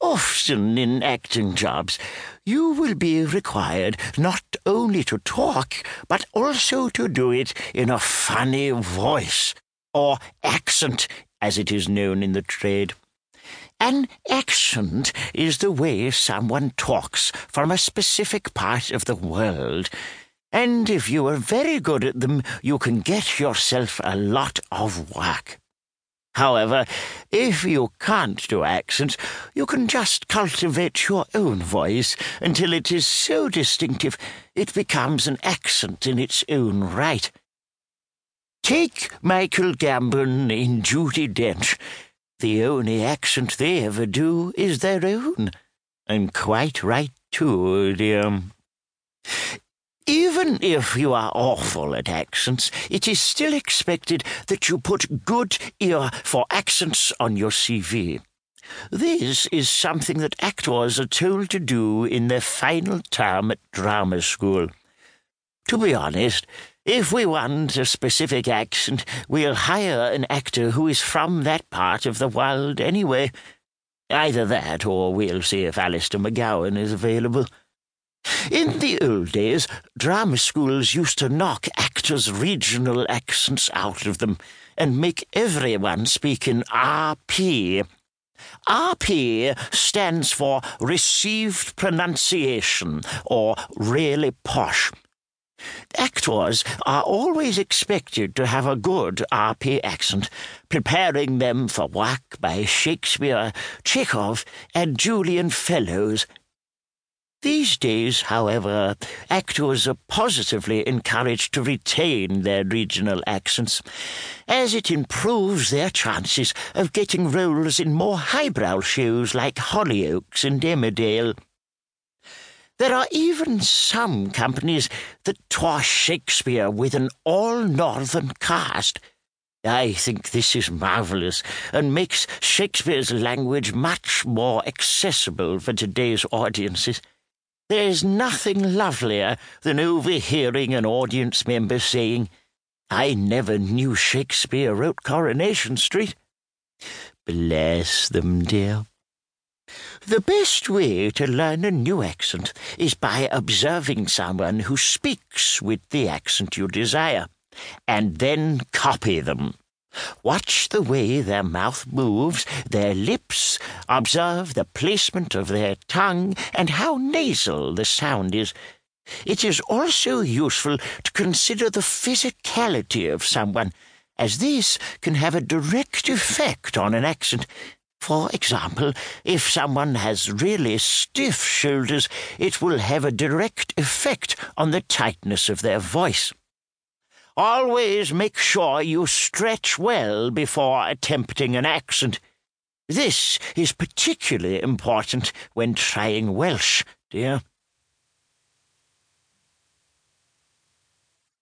Often in acting jobs, you will be required not only to talk, but also to do it in a funny voice, or accent, as it is known in the trade. An accent is the way someone talks from a specific part of the world. And if you are very good at them, you can get yourself a lot of work. However, if you can't do accents, you can just cultivate your own voice until it is so distinctive it becomes an accent in its own right. Take Michael Gambon in Judi Dench. The only accent they ever do is their own. And quite right, too, dear. Even if you are awful at accents, it is still expected that you put good ear for accents on your CV. This is something that actors are told to do in their final term at drama school. To be honest, if we want a specific accent, we'll hire an actor who is from that part of the world anyway. Either that, or we'll see if Alistair McGowan is available. In the old days, drama schools used to knock actors' regional accents out of them and make everyone speak in RP. RP stands for Received Pronunciation, or really posh. Actors are always expected to have a good RP accent, preparing them for work by Shakespeare, Chekhov, and Julian Fellowes. These days, however, actors are positively encouraged to retain their regional accents, as it improves their chances of getting roles in more highbrow shows like Hollyoaks and Emmerdale. There are even some companies that tour Shakespeare with an all northern cast. I think this is marvellous and makes Shakespeare's language much more accessible for today's audiences. There's nothing lovelier than overhearing an audience member saying, I never knew Shakespeare wrote Coronation Street. Bless them, dear. The best way to learn a new accent is by observing someone who speaks with the accent you desire, and then copy them. Watch the way their mouth moves, their lips, observe the placement of their tongue, and how nasal the sound is. It is also useful to consider the physicality of someone, as this can have a direct effect on an accent. For example, if someone has really stiff shoulders, it will have a direct effect on the tightness of their voice. Always make sure you stretch well before attempting an accent. This is particularly important when trying Welsh, dear.